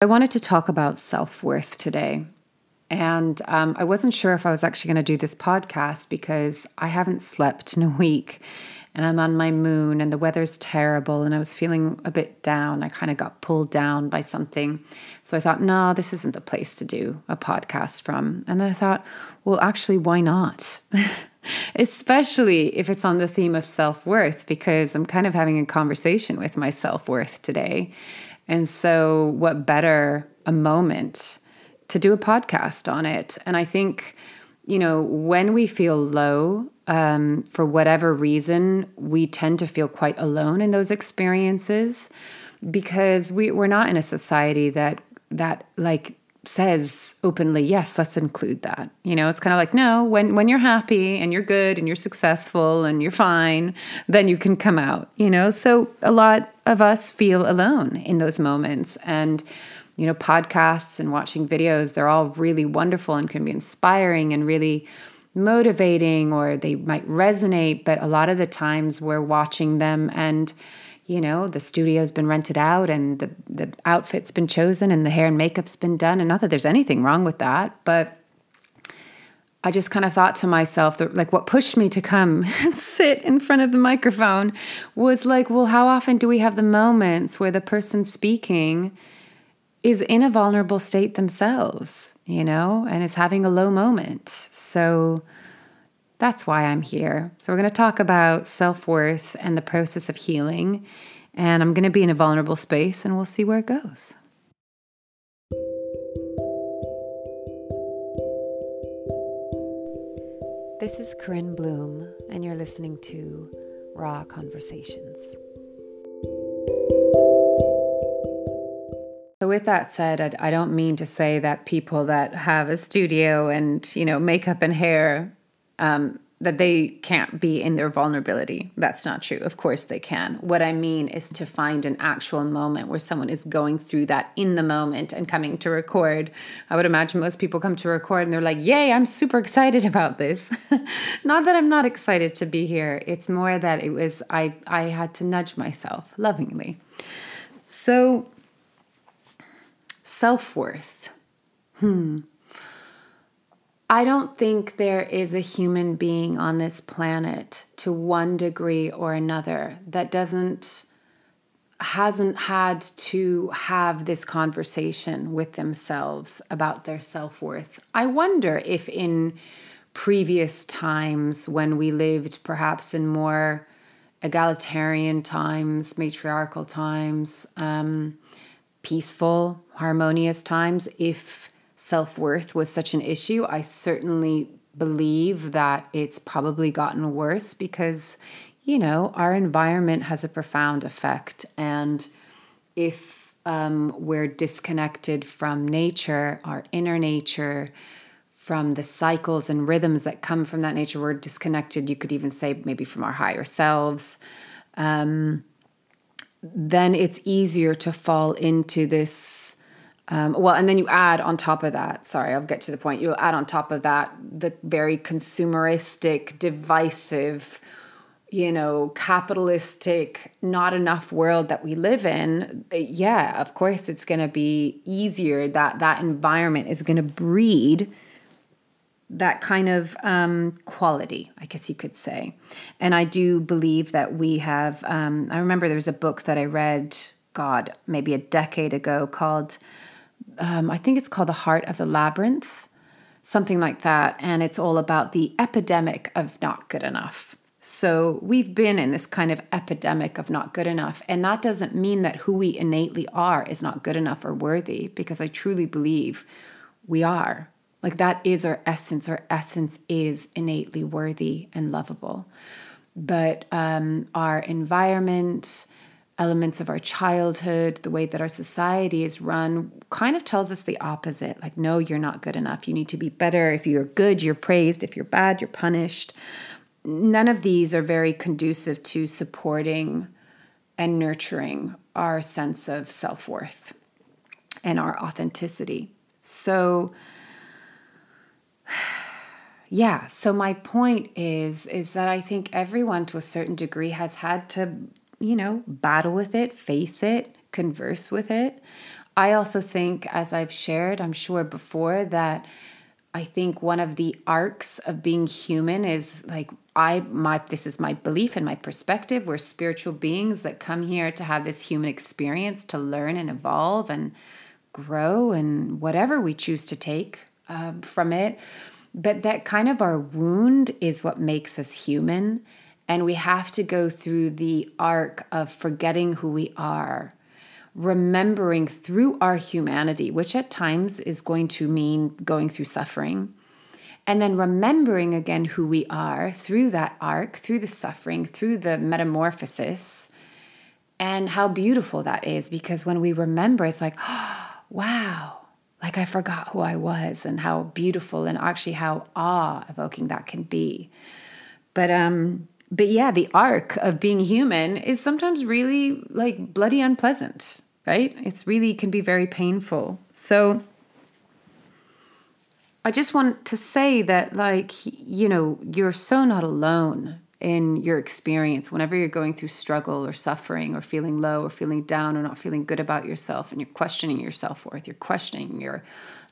I wanted to talk about self worth today. And um, I wasn't sure if I was actually going to do this podcast because I haven't slept in a week and I'm on my moon and the weather's terrible and I was feeling a bit down. I kind of got pulled down by something. So I thought, no, this isn't the place to do a podcast from. And then I thought, well, actually, why not? Especially if it's on the theme of self worth, because I'm kind of having a conversation with my self worth today. And so, what better a moment to do a podcast on it? And I think, you know, when we feel low, um, for whatever reason, we tend to feel quite alone in those experiences because we, we're not in a society that that like says openly, yes, let's include that. You know, it's kind of like, no, when when you're happy and you're good and you're successful and you're fine, then you can come out, you know? So a lot of us feel alone in those moments and you know, podcasts and watching videos, they're all really wonderful and can be inspiring and really motivating or they might resonate, but a lot of the times we're watching them and you know the studio's been rented out and the the outfit's been chosen and the hair and makeup's been done. And not that there's anything wrong with that but I just kind of thought to myself that like what pushed me to come and sit in front of the microphone was like well how often do we have the moments where the person speaking is in a vulnerable state themselves you know and is having a low moment? So that's why I'm here. So, we're going to talk about self worth and the process of healing. And I'm going to be in a vulnerable space and we'll see where it goes. This is Corinne Bloom, and you're listening to Raw Conversations. So with that said, I, don't mean to say that people that have a studio and you know makeup and hair um, that they can't be in their vulnerability. That's not true. Of course they can. What I mean is to find an actual moment where someone is going through that in the moment and coming to record. I would imagine most people come to record and they're like, Yay, I'm super excited about this. not that I'm not excited to be here. It's more that it was I I had to nudge myself lovingly. So self-worth. Hmm. I don't think there is a human being on this planet to one degree or another that doesn't hasn't had to have this conversation with themselves about their self-worth. I wonder if in previous times when we lived perhaps in more egalitarian times, matriarchal times, um, peaceful, harmonious times, if self worth was such an issue, I certainly believe that it's probably gotten worse because, you know, our environment has a profound effect. And if um, we're disconnected from nature, our inner nature, from the cycles and rhythms that come from that nature, we're disconnected, you could even say maybe from our higher selves. Um, then it's easier to fall into this um, well, and then you add on top of that, sorry, I'll get to the point. You'll add on top of that the very consumeristic, divisive, you know, capitalistic, not enough world that we live in. Yeah, of course, it's going to be easier that that environment is going to breed that kind of um, quality, I guess you could say. And I do believe that we have. Um, I remember there was a book that I read, God, maybe a decade ago called um, I think it's called The Heart of the Labyrinth, something like that. And it's all about the epidemic of not good enough. So we've been in this kind of epidemic of not good enough. And that doesn't mean that who we innately are is not good enough or worthy, because I truly believe we are. Like that is our essence. Our essence is innately worthy and lovable. But um, our environment, elements of our childhood, the way that our society is run, kind of tells us the opposite. Like, no, you're not good enough. You need to be better. If you're good, you're praised. If you're bad, you're punished. None of these are very conducive to supporting and nurturing our sense of self worth and our authenticity. So, yeah so my point is is that i think everyone to a certain degree has had to you know, battle with it, face it, converse with it. I also think, as I've shared, I'm sure before, that I think one of the arcs of being human is like I my this is my belief and my perspective. We're spiritual beings that come here to have this human experience to learn and evolve and grow and whatever we choose to take um, from it. But that kind of our wound is what makes us human. And we have to go through the arc of forgetting who we are, remembering through our humanity, which at times is going to mean going through suffering, and then remembering again who we are through that arc, through the suffering, through the metamorphosis, and how beautiful that is. Because when we remember, it's like, oh, wow, like I forgot who I was and how beautiful and actually how awe evoking that can be. But um but yeah, the arc of being human is sometimes really like bloody unpleasant, right? It's really can be very painful. So I just want to say that like you know, you're so not alone in your experience whenever you're going through struggle or suffering or feeling low or feeling down or not feeling good about yourself and you're questioning your self-worth you're questioning your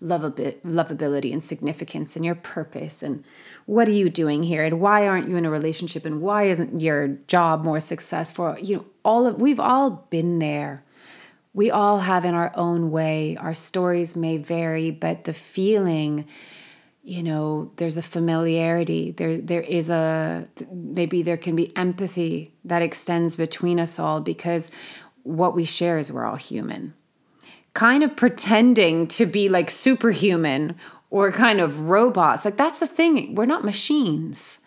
lovability and significance and your purpose and what are you doing here? And why aren't you in a relationship? And why isn't your job more successful? You know all of we've all been there. We all have in our own way. Our stories may vary but the feeling you know there's a familiarity. There there is a maybe there can be empathy that extends between us all because what we share is we're all human. Kind of pretending to be like superhuman or kind of robots like that's the thing we're not machines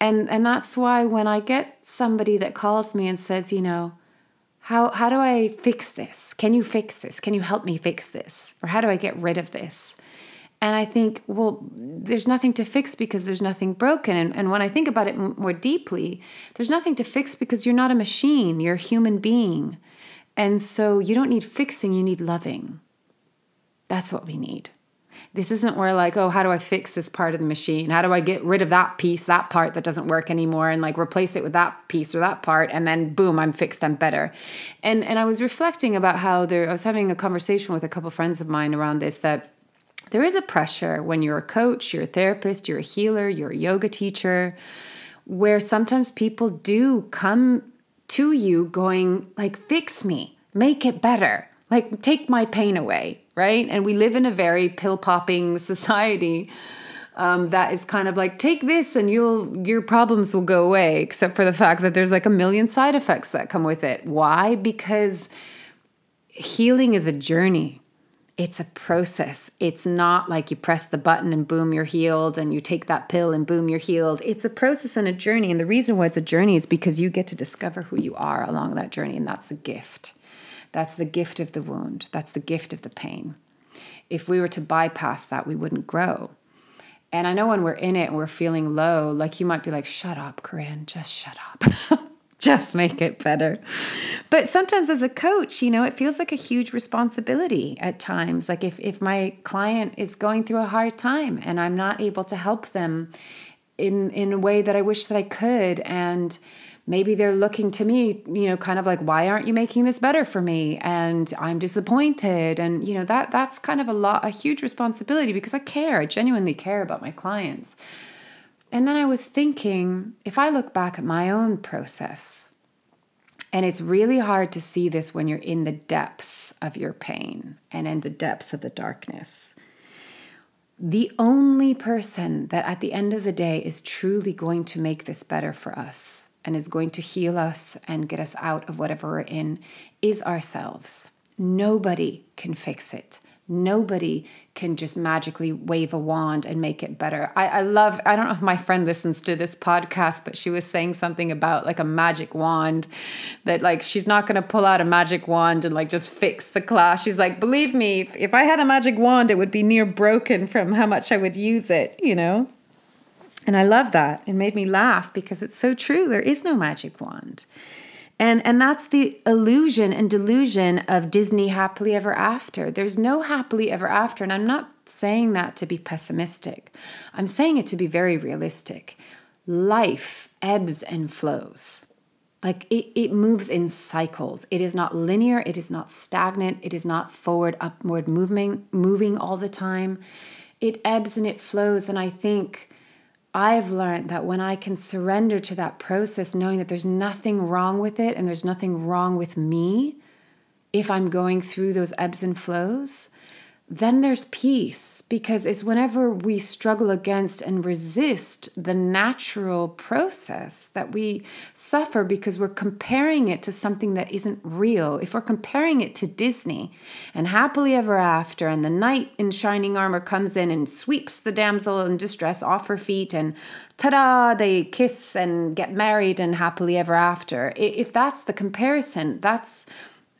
and and that's why when i get somebody that calls me and says you know how how do i fix this can you fix this can you help me fix this or how do i get rid of this and I think, well, there's nothing to fix because there's nothing broken. And, and when I think about it more deeply, there's nothing to fix because you're not a machine, you're a human being. And so you don't need fixing, you need loving. That's what we need. This isn't where, like, oh, how do I fix this part of the machine? How do I get rid of that piece, that part that doesn't work anymore, and like replace it with that piece or that part, and then boom, I'm fixed, I'm better. And and I was reflecting about how there. I was having a conversation with a couple friends of mine around this that there is a pressure when you're a coach, you're a therapist, you're a healer, you're a yoga teacher, where sometimes people do come to you going, like, fix me, make it better, like, take my pain away, right? And we live in a very pill popping society. Um, that is kind of like take this and you'll your problems will go away except for the fact that there's like a million side effects that come with it why because healing is a journey it's a process. It's not like you press the button and boom, you're healed, and you take that pill and boom, you're healed. It's a process and a journey. And the reason why it's a journey is because you get to discover who you are along that journey. And that's the gift. That's the gift of the wound. That's the gift of the pain. If we were to bypass that, we wouldn't grow. And I know when we're in it and we're feeling low, like you might be like, shut up, Corinne, just shut up. just make it better. But sometimes as a coach, you know, it feels like a huge responsibility at times. Like if if my client is going through a hard time and I'm not able to help them in in a way that I wish that I could and maybe they're looking to me, you know, kind of like why aren't you making this better for me? And I'm disappointed and you know, that that's kind of a lot a huge responsibility because I care. I genuinely care about my clients. And then I was thinking, if I look back at my own process, and it's really hard to see this when you're in the depths of your pain and in the depths of the darkness. The only person that at the end of the day is truly going to make this better for us and is going to heal us and get us out of whatever we're in is ourselves. Nobody can fix it. Nobody can just magically wave a wand and make it better. I, I love, I don't know if my friend listens to this podcast, but she was saying something about like a magic wand that like she's not going to pull out a magic wand and like just fix the class. She's like, believe me, if, if I had a magic wand, it would be near broken from how much I would use it, you know? And I love that. It made me laugh because it's so true. There is no magic wand. And and that's the illusion and delusion of Disney happily ever after. There's no happily ever after and I'm not saying that to be pessimistic. I'm saying it to be very realistic. Life ebbs and flows. Like it, it moves in cycles. It is not linear, it is not stagnant, it is not forward, upward moving, moving all the time. It ebbs and it flows. And I think I've learned that when I can surrender to that process, knowing that there's nothing wrong with it and there's nothing wrong with me if I'm going through those ebbs and flows, then there's peace because it's whenever we struggle against and resist the natural process that we suffer because we're comparing it to something that isn't real. If we're comparing it to Disney and happily ever after, and the knight in shining armor comes in and sweeps the damsel in distress off her feet, and ta da, they kiss and get married and happily ever after. If that's the comparison, that's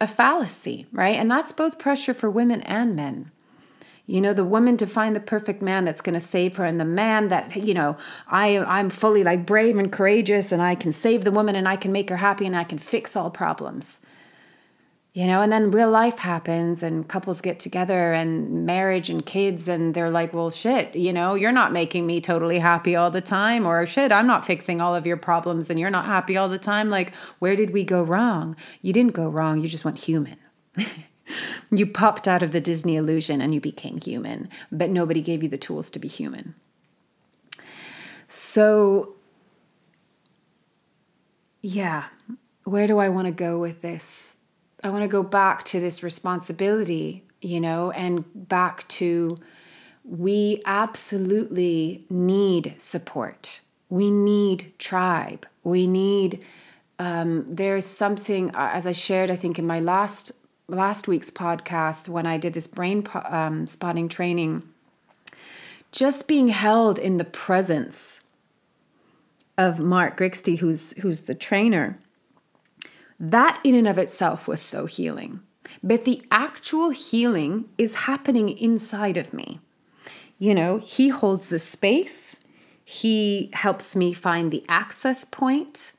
a fallacy, right? And that's both pressure for women and men you know the woman to find the perfect man that's going to save her and the man that you know i i'm fully like brave and courageous and i can save the woman and i can make her happy and i can fix all problems. You know and then real life happens and couples get together and marriage and kids and they're like well shit you know you're not making me totally happy all the time or shit i'm not fixing all of your problems and you're not happy all the time. Like where did we go wrong? You didn't go wrong you just went human you popped out of the Disney illusion and you became human, but nobody gave you the tools to be human. So, yeah, where do I want to go with this? I want to go back to this responsibility, you know, and back to we absolutely need support. We need tribe. We need, um, there's something, as I shared, I think, in my last last week's podcast when I did this brain um, spotting training, just being held in the presence of Mark Grixti, who's who's the trainer, that in and of itself was so healing. But the actual healing is happening inside of me. You know, he holds the space. He helps me find the access point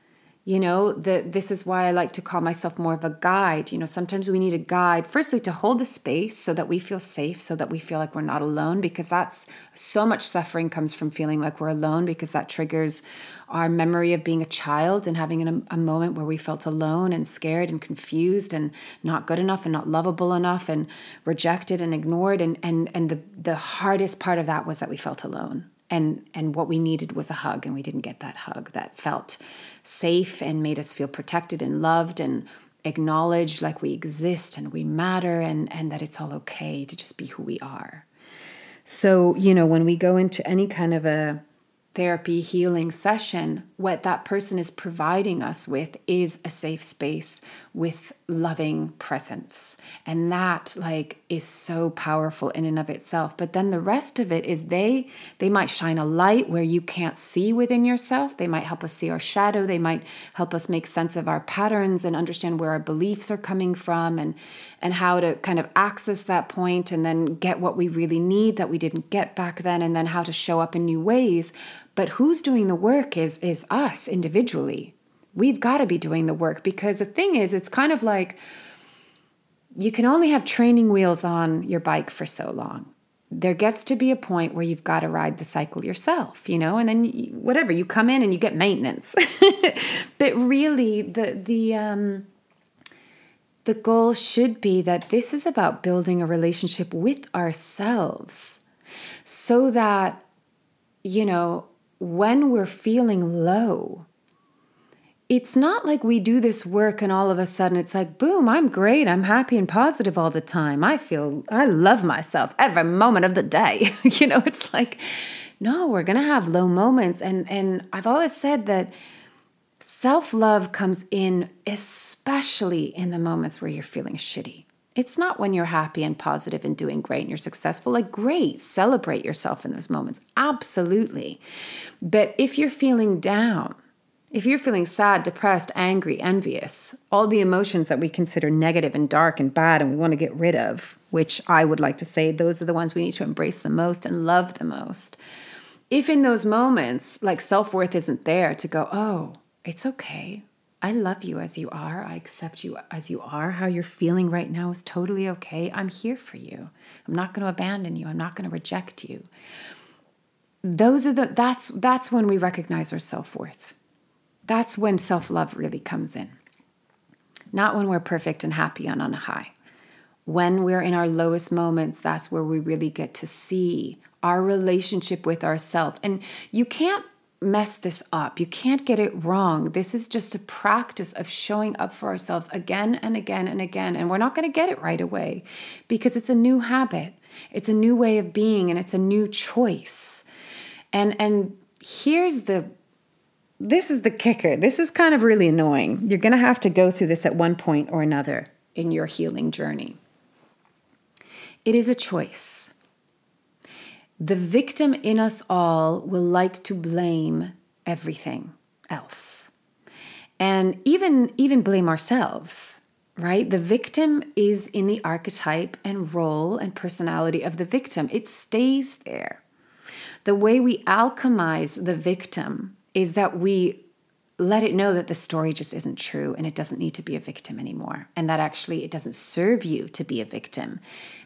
you know that this is why i like to call myself more of a guide. You know sometimes we need a guide firstly to hold the space so that we feel safe so that we feel like we're not alone because that's so much suffering comes from feeling like we're alone because that triggers our memory of being a child and having a, um, a moment where we felt alone and scared and confused and not good enough and not lovable enough and rejected and ignored. And and and the the hardest part of that was that we felt alone and and what we needed was a hug and we didn't get that hug that felt safe and made us feel protected and loved and acknowledged like we exist and we matter and and that it's all okay to just be who we are. So you know when we go into any kind of a therapy healing session, what that person is providing us with is a safe space with loving presence. And that like is so powerful in and of itself. But then the rest of it is they they might shine a light where you can't see within yourself. They might help us see our shadow. They might help us make sense of our patterns and understand where our beliefs are coming from and and how to kind of access that point and then get what we really need that we didn't get back then and then how to show up in new ways but who's doing the work is is us individually. We've got to be doing the work because the thing is it's kind of like you can only have training wheels on your bike for so long. There gets to be a point where you've got to ride the cycle yourself, you know, and then you, whatever you come in and you get maintenance. but really, the the um, the goal should be that this is about building a relationship with ourselves, so that you know when we're feeling low, it's not like we do this work and all of a sudden it's like, boom, I'm great. I'm happy and positive all the time. I feel, I love myself every moment of the day. you know, it's like, no, we're going to have low moments. And, and I've always said that self love comes in, especially in the moments where you're feeling shitty. It's not when you're happy and positive and doing great and you're successful. Like, great, celebrate yourself in those moments. Absolutely. But if you're feeling down, if you're feeling sad, depressed, angry, envious, all the emotions that we consider negative and dark and bad and we want to get rid of, which I would like to say those are the ones we need to embrace the most and love the most. If in those moments, like self worth isn't there to go, oh, it's okay. I love you as you are. I accept you as you are. How you're feeling right now is totally okay. I'm here for you. I'm not going to abandon you. I'm not going to reject you. Those are the that's that's when we recognize our self-worth. that's when self love really comes in. Not when we're perfect and happy and on a high. When we're in our lowest moments, that's where we really get to see our relationship with ourself. And you can't mess this up. You can't get it wrong. This is just a practice of showing up for ourselves again and again and again. And we're not going to get it right away because it's a new habit. It's a new way of being and it's a new choice. And and here's the this is the kicker. This is kind of really annoying. You're going to have to go through this at one point or another in your healing journey. It is a choice. The victim in us all will like to blame everything else. And even even blame ourselves, right? The victim is in the archetype and role and personality of the victim. It stays there. The way we alchemize the victim is that we let it know that the story just isn't true and it doesn't need to be a victim anymore and that actually it doesn't serve you to be a victim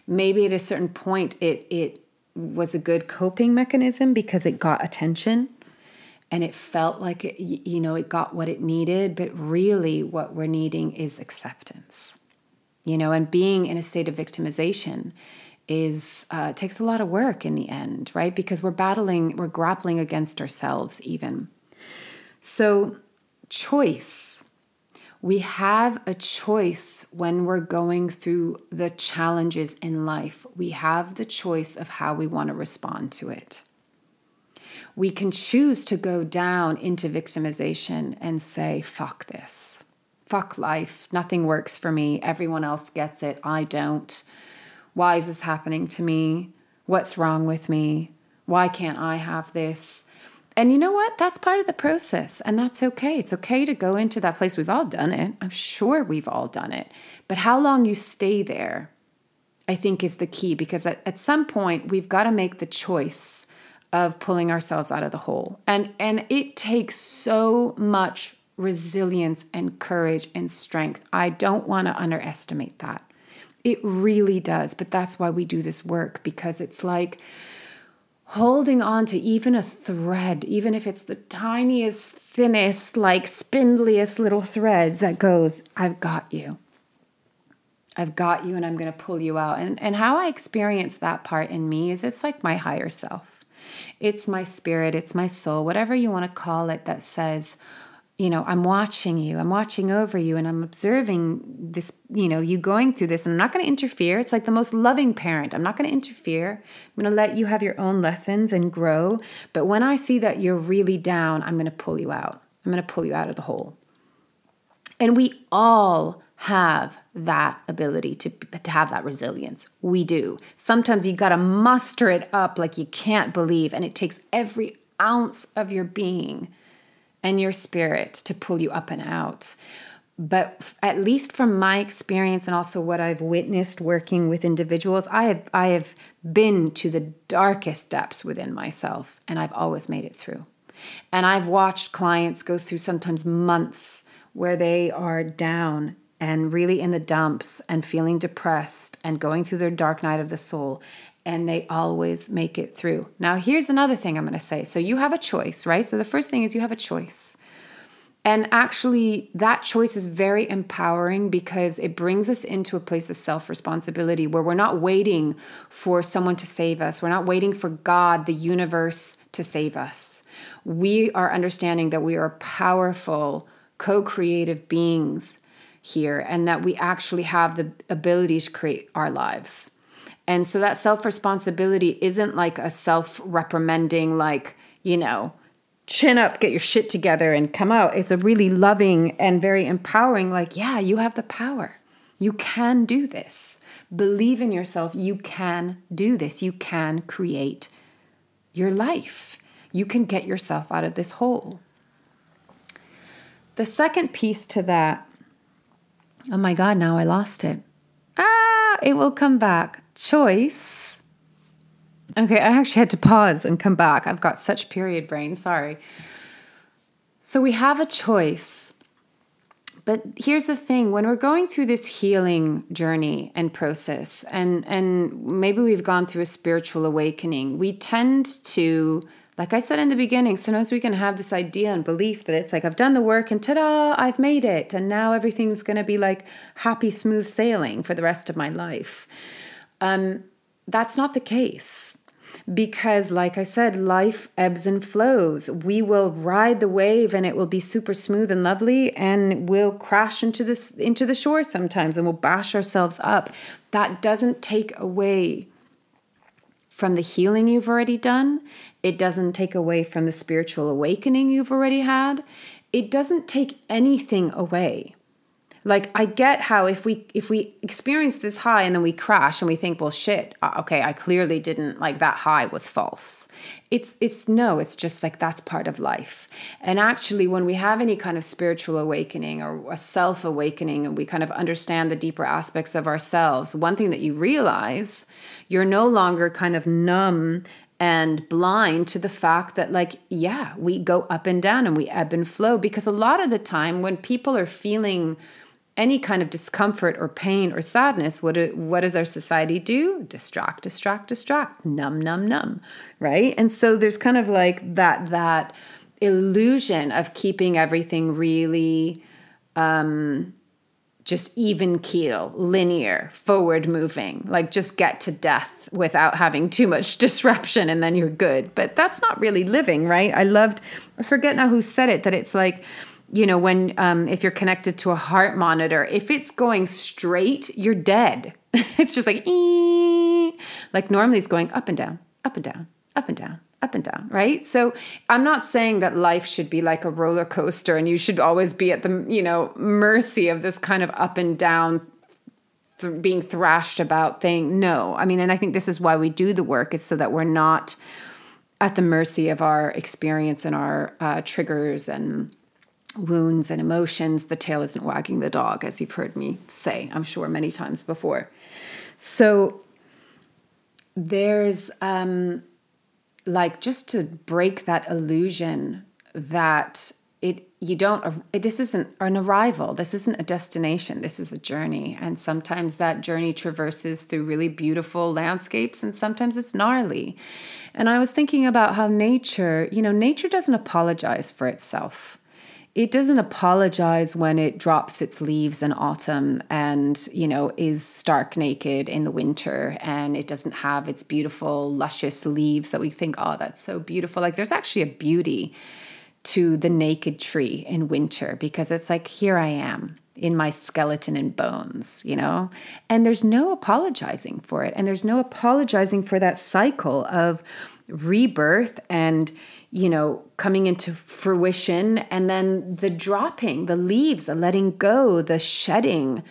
maybe at a certain point it it was a good coping mechanism because it got attention and it felt like it you know it got what it needed but really what we're needing is acceptance you know and being in a state of victimization is uh, takes a lot of work in the end right because we're battling we're grappling against ourselves even so, choice. We have a choice when we're going through the challenges in life. We have the choice of how we want to respond to it. We can choose to go down into victimization and say, fuck this, fuck life, nothing works for me, everyone else gets it, I don't. Why is this happening to me? What's wrong with me? Why can't I have this? And you know what? That's part of the process, and that's okay. It's okay to go into that place. We've all done it. I'm sure we've all done it. But how long you stay there, I think, is the key because at, at some point, we've got to make the choice of pulling ourselves out of the hole. And, and it takes so much resilience and courage and strength. I don't want to underestimate that. It really does. But that's why we do this work because it's like, holding on to even a thread, even if it's the tiniest, thinnest, like spindliest little thread that goes, I've got you. I've got you and I'm going to pull you out. And, and how I experience that part in me is it's like my higher self. It's my spirit, it's my soul, whatever you want to call it, that says, you know, I'm watching you, I'm watching over you, and I'm observing this, you know, you going through this. And I'm not going to interfere. It's like the most loving parent. I'm not going to interfere. I'm going to let you have your own lessons and grow. But when I see that you're really down, I'm going to pull you out. I'm going to pull you out of the hole. And we all have that ability to, to have that resilience. We do. Sometimes you got to muster it up like you can't believe, and it takes every ounce of your being and your spirit to pull you up and out. But at least from my experience and also what I've witnessed working with individuals, I have I have been to the darkest depths within myself and I've always made it through. And I've watched clients go through sometimes months where they are down and really in the dumps and feeling depressed and going through their dark night of the soul and they always make it through. Now, here's another thing I'm going to say. So, you have a choice, right? So, the first thing is you have a choice. And actually, that choice is very empowering because it brings us into a place of self responsibility where we're not waiting for someone to save us. We're not waiting for God, the universe, to save us. We are understanding that we are powerful, co creative beings here and that we actually have the ability to create our lives. And so that self responsibility isn't like a self reprimanding, like, you know, chin up, get your shit together and come out. It's a really loving and very empowering, like, yeah, you have the power. You can do this. Believe in yourself. You can do this. You can create your life. You can get yourself out of this hole. The second piece to that, oh my God, now I lost it. Ah, it will come back choice. Okay, I actually had to pause and come back. I've got such period brain, sorry. So we have a choice. But here's the thing when we're going through this healing journey and process, and, and maybe we've gone through a spiritual awakening, we tend to like I said in the beginning, sometimes we can have this idea and belief that it's like, I've done the work and ta da, I've made it. And now everything's going to be like happy, smooth sailing for the rest of my life. Um, that's not the case. Because, like I said, life ebbs and flows. We will ride the wave and it will be super smooth and lovely, and we'll crash into this into the shore sometimes and we'll bash ourselves up. That doesn't take away from the healing you've already done. It doesn't take away from the spiritual awakening you've already had. It doesn't take anything away. Like I get how if we if we experience this high and then we crash and we think, well, shit, uh, okay, I clearly didn't like that high was false. It's it's no, it's just like that's part of life. And actually, when we have any kind of spiritual awakening or a self awakening, and we kind of understand the deeper aspects of ourselves, one thing that you realize you're no longer kind of numb and blind to the fact that, like, yeah, we go up and down and we ebb and flow. Because a lot of the time, when people are feeling any kind of discomfort or pain or sadness, what, do, what does our society do? Distract, distract, distract, numb, numb, numb, right? And so there's kind of like that that illusion of keeping everything really um, just even keel, linear, forward moving, like just get to death without having too much disruption and then you're good. But that's not really living, right? I loved, I forget now who said it, that it's like, you know, when um, if you're connected to a heart monitor, if it's going straight, you're dead. it's just like, ee. like normally it's going up and down, up and down, up and down, up and down, right? So I'm not saying that life should be like a roller coaster and you should always be at the, you know, mercy of this kind of up and down th- being thrashed about thing. No. I mean, and I think this is why we do the work is so that we're not at the mercy of our experience and our uh, triggers and wounds and emotions. The tail isn't wagging the dog, as you've heard me say, I'm sure, many times before. So there's um, like just to break that illusion that it you don't this isn't an arrival this isn't a destination this is a journey and sometimes that journey traverses through really beautiful landscapes and sometimes it's gnarly and i was thinking about how nature you know nature doesn't apologize for itself it doesn't apologize when it drops its leaves in autumn and you know is stark naked in the winter and it doesn't have its beautiful luscious leaves that we think oh that's so beautiful. Like there's actually a beauty to the naked tree in winter because it's like here i am in my skeleton and bones you know? And there's no apologizing for it. And there's no apologizing for that cycle of rebirth and you know, coming into fruition, and then the dropping, the leaves, the letting go, the shedding,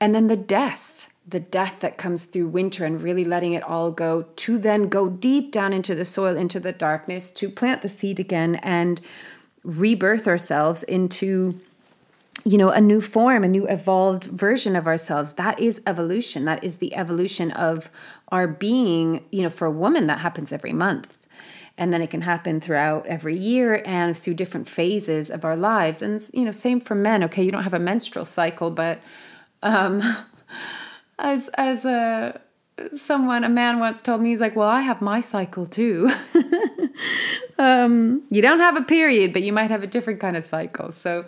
and then the death, the death that comes through winter and really letting it all go to then go deep down into the soil, into the darkness, to plant the seed again and rebirth ourselves into you know a new form a new evolved version of ourselves. That is evolution. That is the evolution of our being you know for a woman that happens every month and then it can happen throughout every year and through different phases of our lives. And you know same for men. Okay you don't have a menstrual cycle but um as as a someone a man once told me he's like well i have my cycle too. Um you don't have a period but you might have a different kind of cycle. So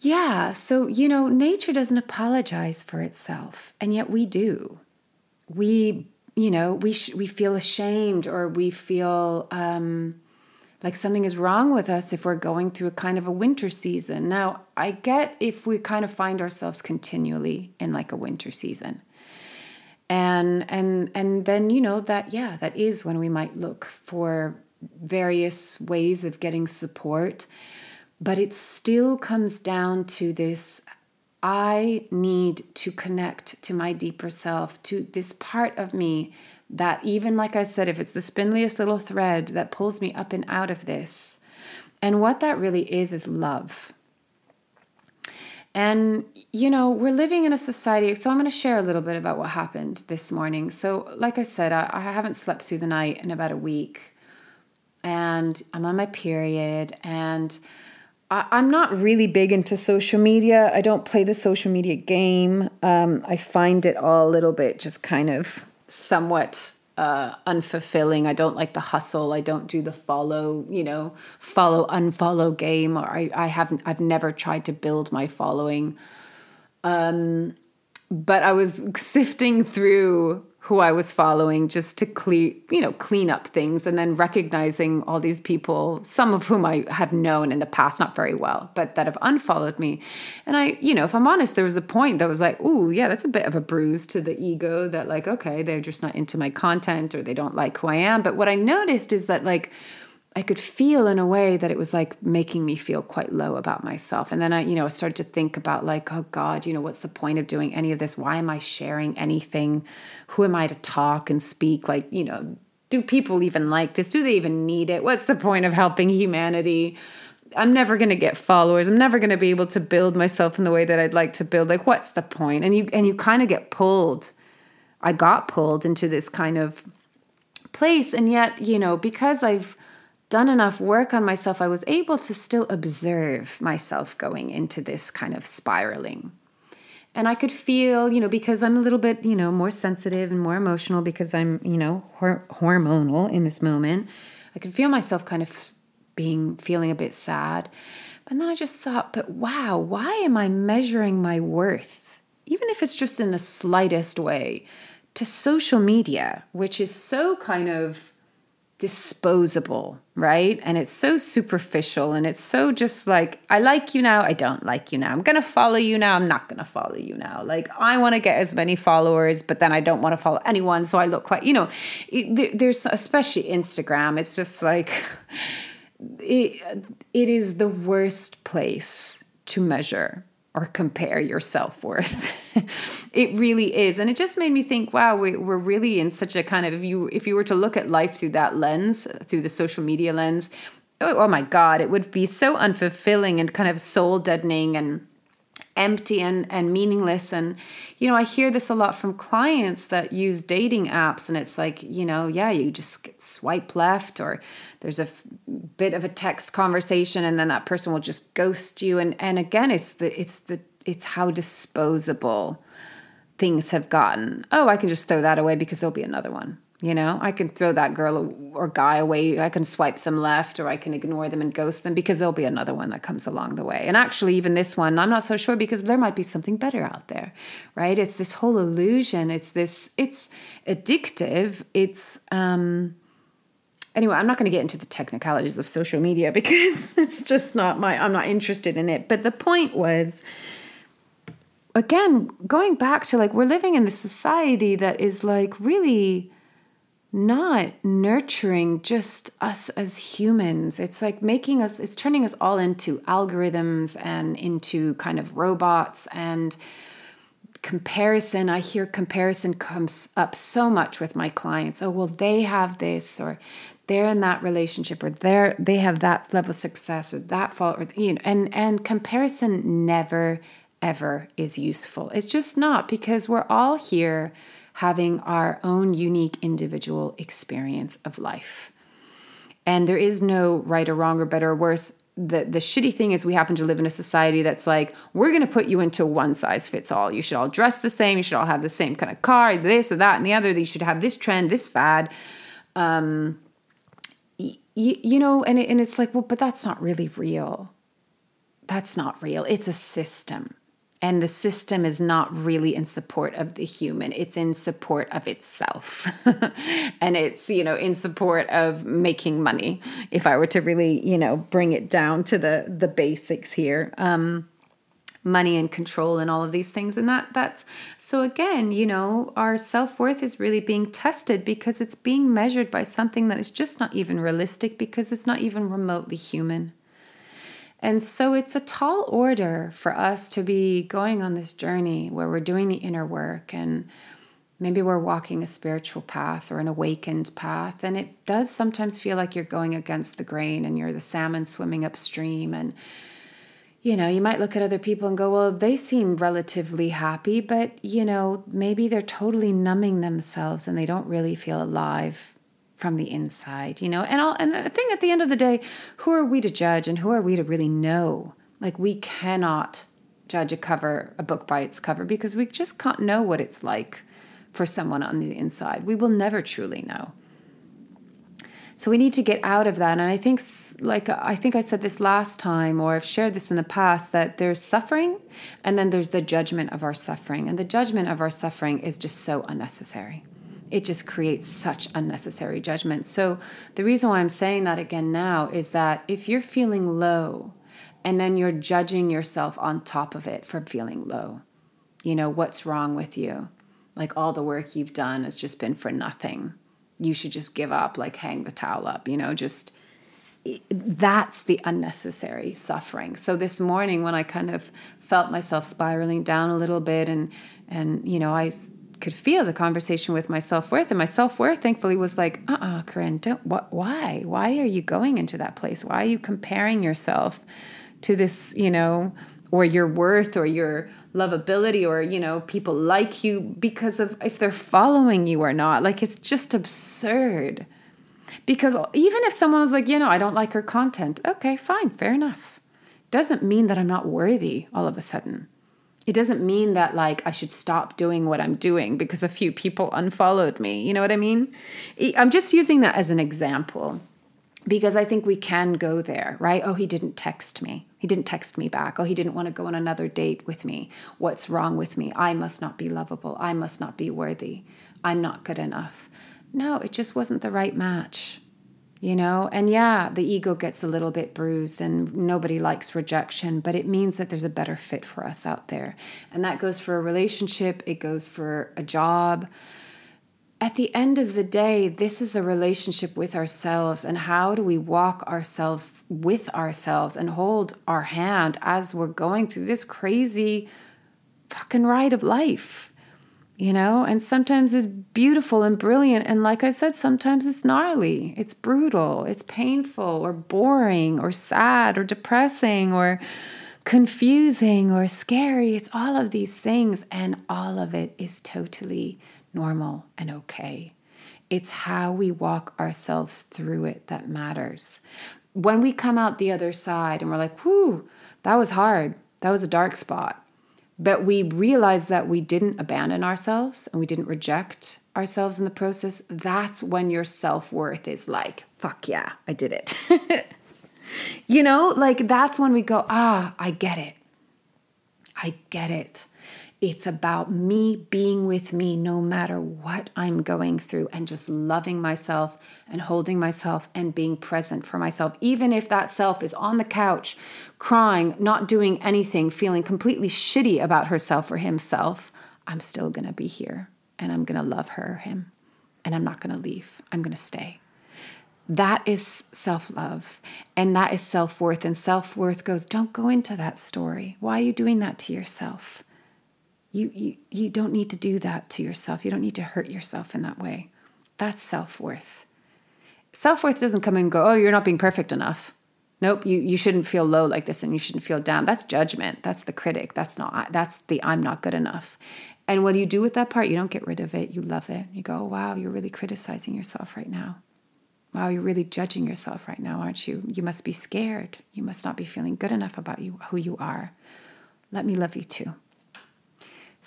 yeah so you know nature doesn't apologize for itself and yet we do. We you know we sh- we feel ashamed or we feel um, like something is wrong with us if we're going through a kind of a winter season. Now, I get if we kind of find ourselves continually in like a winter season. And and and then you know that yeah, that is when we might look for various ways of getting support, but it still comes down to this I need to connect to my deeper self, to this part of me that, even like I said, if it's the spindliest little thread that pulls me up and out of this. And what that really is, is love. And, you know, we're living in a society. So I'm going to share a little bit about what happened this morning. So, like I said, I, I haven't slept through the night in about a week. And I'm on my period. And, I'm not really big into social media. I don't play the social media game. Um, I find it all a little bit just kind of somewhat uh, unfulfilling. I don't like the hustle. I don't do the follow, you know, follow unfollow game. Or I, I haven't. I've never tried to build my following. Um, but I was sifting through who I was following just to clean, you know, clean up things and then recognizing all these people, some of whom I have known in the past, not very well, but that have unfollowed me. And I, you know, if I'm honest, there was a point that was like, ooh, yeah, that's a bit of a bruise to the ego that like, okay, they're just not into my content or they don't like who I am. But what I noticed is that like I could feel in a way that it was like making me feel quite low about myself. And then I, you know, started to think about like, oh God, you know, what's the point of doing any of this? Why am I sharing anything? Who am I to talk and speak? Like, you know, do people even like this? Do they even need it? What's the point of helping humanity? I'm never going to get followers. I'm never going to be able to build myself in the way that I'd like to build. Like, what's the point? And you and you kind of get pulled. I got pulled into this kind of place, and yet, you know, because I've done enough work on myself, I was able to still observe myself going into this kind of spiraling. And I could feel, you know, because I'm a little bit, you know, more sensitive and more emotional because I'm, you know, hor- hormonal in this moment. I could feel myself kind of being, feeling a bit sad. But then I just thought, but wow, why am I measuring my worth, even if it's just in the slightest way, to social media, which is so kind of disposable, right? And it's so superficial and it's so just like, I like you now, I don't like you now. I'm to follow you now, I'm not to follow you now. Like, I want to get as many followers, but then I don't want to follow anyone. So I look like, you know, it, there's especially Instagram, it's just like, it, it is the worst place to measure or compare your self worth. it really is, and it just made me think, wow, we, are really in such a kind of if you if you were to look at life through that lens, through the social media lens, oh, oh my god, it would be so unfulfilling and kind of soul deadening and empty and, and meaningless. And, you know, I hear this a lot from clients that use dating apps, and it's like, you know, yeah, you just swipe left, or there's a f- bit of a text conversation, and then that person will just ghost you. And and again, it's the it's the it's how disposable things have gotten. Oh, I can just throw that away because there'll be another one. You know, I can throw that girl or guy away. I can swipe them left or I can ignore them and ghost them because there'll be another one that comes along the way. And actually, even this one, I'm not so sure because there might be something better out there, right? It's this whole illusion. It's this, it's addictive. It's, um, anyway, I'm not going to get into the technicalities of social media because it's just not my, I'm not interested in it. But the point was, again, going back to like, we're living in this society that is like really not nurturing just us as humans. It's like making us, it's turning us all into algorithms and into kind of robots and comparison. I hear comparison comes up so much with my clients. Oh, well, they have this, or they're in that relationship, or they're they have that level of success, or that fault, or you know, and and comparison never ever is useful. It's just not because we're all here having our own unique individual experience of life. And there is no right or wrong or better or worse. The, the shitty thing is we happen to live in a society that's like we're going to put you into one size fits all. You should all dress the same. You should all have the same kind of car this or that and the other you should have this trend this fad. Um, y- you know and, it, and it's like well but that's not really real. That's not real. It's a system and the system is not really in support of the human. It's in support of itself. And it's you know in support of making money if i were to really you know bring it down to the the basics here. Um money and control and all of these things. And that that's so again you know our self-worth is really being tested because it's being measured by something that is just not even realistic because it's not even remotely human and so it's a tall order for us to be going on this journey where we're doing the inner work and maybe we're walking a spiritual path or an awakened path. And it does sometimes feel like you're going against the grain and you're the salmon swimming upstream. And, you know, you might look at other people and go, well, they seem relatively happy, but, you know, maybe they're totally numbing themselves and they don't really feel alive from the inside, you know? And all and the thing at the end of the day, who are we to judge and who are we to really know? Like we cannot judge a cover, a book by its cover because we just can't know what it's like for someone on the inside. We will never truly know. So we need to get out of that. And I think, like I think I said this last time, or I've shared this in the past, that there's suffering, and then there's the judgment of our suffering, and the judgment of our suffering is just so unnecessary. It just creates such unnecessary judgment. So the reason why I'm saying that again now is that if you're feeling low, and then you're judging yourself on top of it for feeling low, you know what's wrong with you? Like all the work you've done has just been for nothing you should just give up, like hang the towel up, you know, just that's the unnecessary suffering. So this morning when I kind of felt myself spiraling down a little bit and and you know, I could feel the conversation with my self-worth and my self-worth thankfully was like, "Uh-uh, Corinne, don't what why? Why are you going into that place? Why are you comparing yourself to this, you know, or your worth or your lovability or you know people like you because of if they're following you or not like it's just absurd because even if someone was like you know i don't like her content okay fine fair enough doesn't mean that i'm not worthy all of a sudden it doesn't mean that like i should stop doing what i'm doing because a few people unfollowed me you know what i mean i'm just using that as an example because I think we can go there, right? Oh, he didn't text me. He didn't text me back. Oh, he didn't want to go on another date with me. What's wrong with me? I must not be lovable. I must not be worthy. I'm not good enough. No, it just wasn't the right match, you know? And yeah, the ego gets a little bit bruised and nobody likes rejection, but it means that there's a better fit for us out there. And that goes for a relationship, it goes for a job at the end of the day, this is a relationship with ourselves. And how do we walk ourselves with ourselves and hold our hand as we're going through this crazy fucking ride of life? You know, and sometimes it's beautiful and brilliant. And like I said, sometimes it's gnarly, it's brutal, it's painful or boring or sad or depressing or confusing or scary. It's all of these things. And all of it is totally normal and okay. It's how we walk ourselves through it that matters. When we come out the other side and we're like, whew, that was hard, that was a dark spot. But we realize that we didn't abandon ourselves and we didn't reject ourselves in the process. That's when your self worth is like, fuck yeah, I did it. you know, like that's when we go, ah, I get it. I get it. It's about me being with me no matter what I'm going through and just loving myself and holding myself and being present for myself. Even if that self is on the couch, crying, not doing anything, feeling completely shitty about herself or himself, I'm still to be here and I'm to love her or him and I'm not to leave. I'm to stay. That is self love and that is self worth. And self worth goes, don't go into that story. Why are you doing that to yourself? You, you, you don't need to do that to yourself. You don't need to hurt yourself in that way. That's self worth. Self worth doesn't come and go, oh, you're not being perfect enough. Nope, you, you shouldn't feel low like this and you shouldn't feel down. That's judgment. That's the critic. That's not, that's the I'm not good enough. And what do you do with that part? You don't get rid of it. You love it. You go, oh, wow, you're really criticizing yourself right now. Wow, you're really judging yourself right now, aren't you? You must be scared. You must not be feeling good enough about you, who you are. Let me love you too.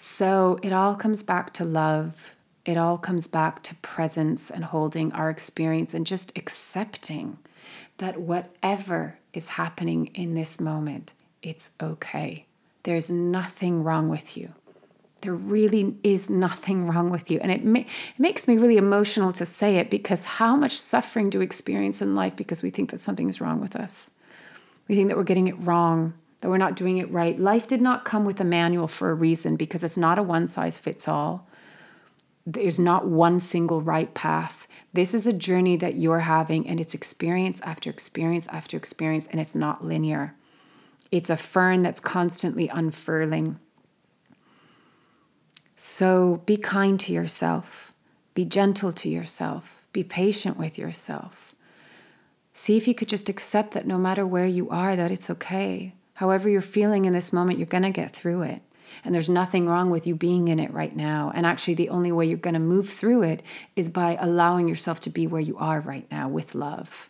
So it all comes back to love. It all comes back to presence and holding our experience and just accepting that whatever is happening in this moment, it's okay. There's nothing wrong with you. There really is nothing wrong with you. And it, ma- it makes me really emotional to say it because how much suffering do we experience in life because we think that something is wrong with us? We think that we're getting it wrong that we're not doing it right. Life did not come with a manual for a reason because it's not a one size fits all. There's not one single right path. This is a journey that you're having, and it's experience after experience after experience, and it's not linear. It's a fern that's constantly unfurling. So be kind to yourself, be gentle to yourself, be patient with yourself. See if you could just accept that no matter where you are, that it's okay. However, you're feeling in this moment, you're going to get through it. And there's nothing wrong with you being in it right now. And actually, the only way you're going to move through it is by allowing yourself to be where you are right now with love,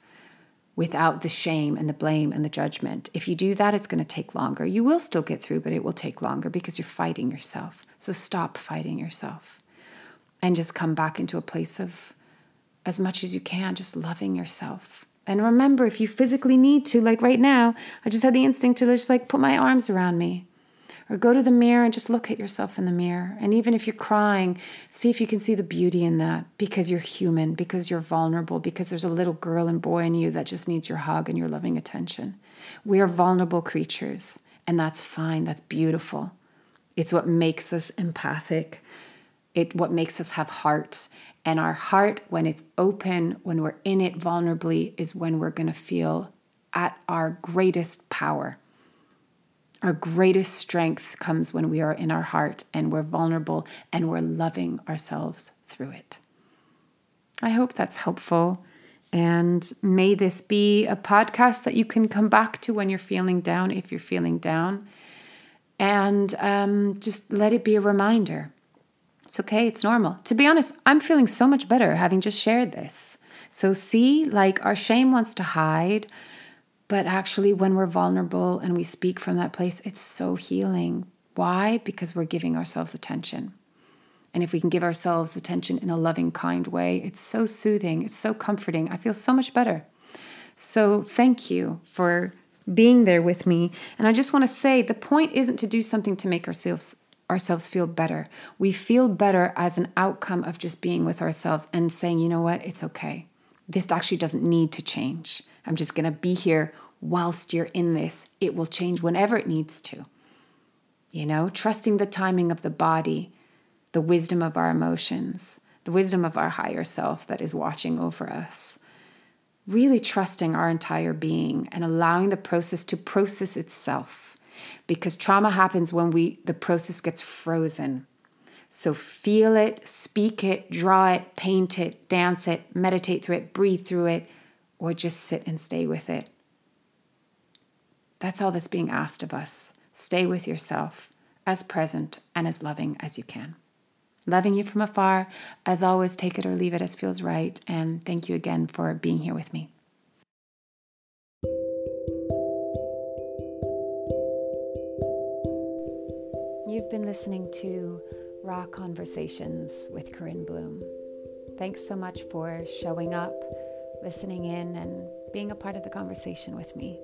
without the shame and the blame and the judgment. If you do that, it's going to take longer. You will still get through, but it will take longer because you're fighting yourself. So stop fighting yourself. and just come back into a place of as much as you can, just loving yourself. And remember, if you physically need to, like right now, I just had the instinct to just like put my arms around me or go to the mirror and just look at yourself in the mirror. And even if you're crying, see if you can see the beauty in that because you're human, because you're vulnerable, because there's a little girl and boy in you that just needs your hug and your loving attention. We are vulnerable creatures, and that's fine. That's beautiful. It's what makes us empathic. It what makes us have heart. And our heart, when it's open, when we're in it vulnerably, is when we're going to feel at our greatest power. Our greatest strength comes when we are in our heart and we're vulnerable and we're loving ourselves through it. I hope that's helpful. And may this be a podcast that you can come back to when you're feeling down, if you're feeling down. And um, just let it be a reminder. It's okay, it's normal. To be honest, I'm feeling so much better having just shared this. So, see, like our shame wants to hide, but actually, when we're vulnerable and we speak from that place, it's so healing. Why? Because we're giving ourselves attention. And if we can give ourselves attention in a loving, kind way, it's so soothing, it's so comforting. I feel so much better. So, thank you for being there with me. And I just want to say the point isn't to do something to make ourselves ourselves feel better. We feel better as an outcome of just being with ourselves and saying, you know what, it's okay. This actually doesn't need to change. I'm just going to be here whilst you're in this. It will change whenever it needs to. You know, trusting the timing of the body, the wisdom of our emotions, the wisdom of our higher self that is watching over us. Really trusting our entire being and allowing the process to process itself because trauma happens when we the process gets frozen. So feel it, speak it, draw it, paint it, dance it, meditate through it, breathe through it, or just sit and stay with it. That's all that's being asked of us. Stay with yourself as present and as loving as you can. Loving you from afar. As always, take it or leave it as feels right. And thank you again for being here with me. Been listening to Raw Conversations with Corinne Bloom. Thanks so much for showing up listening in and being a part of the conversation with me.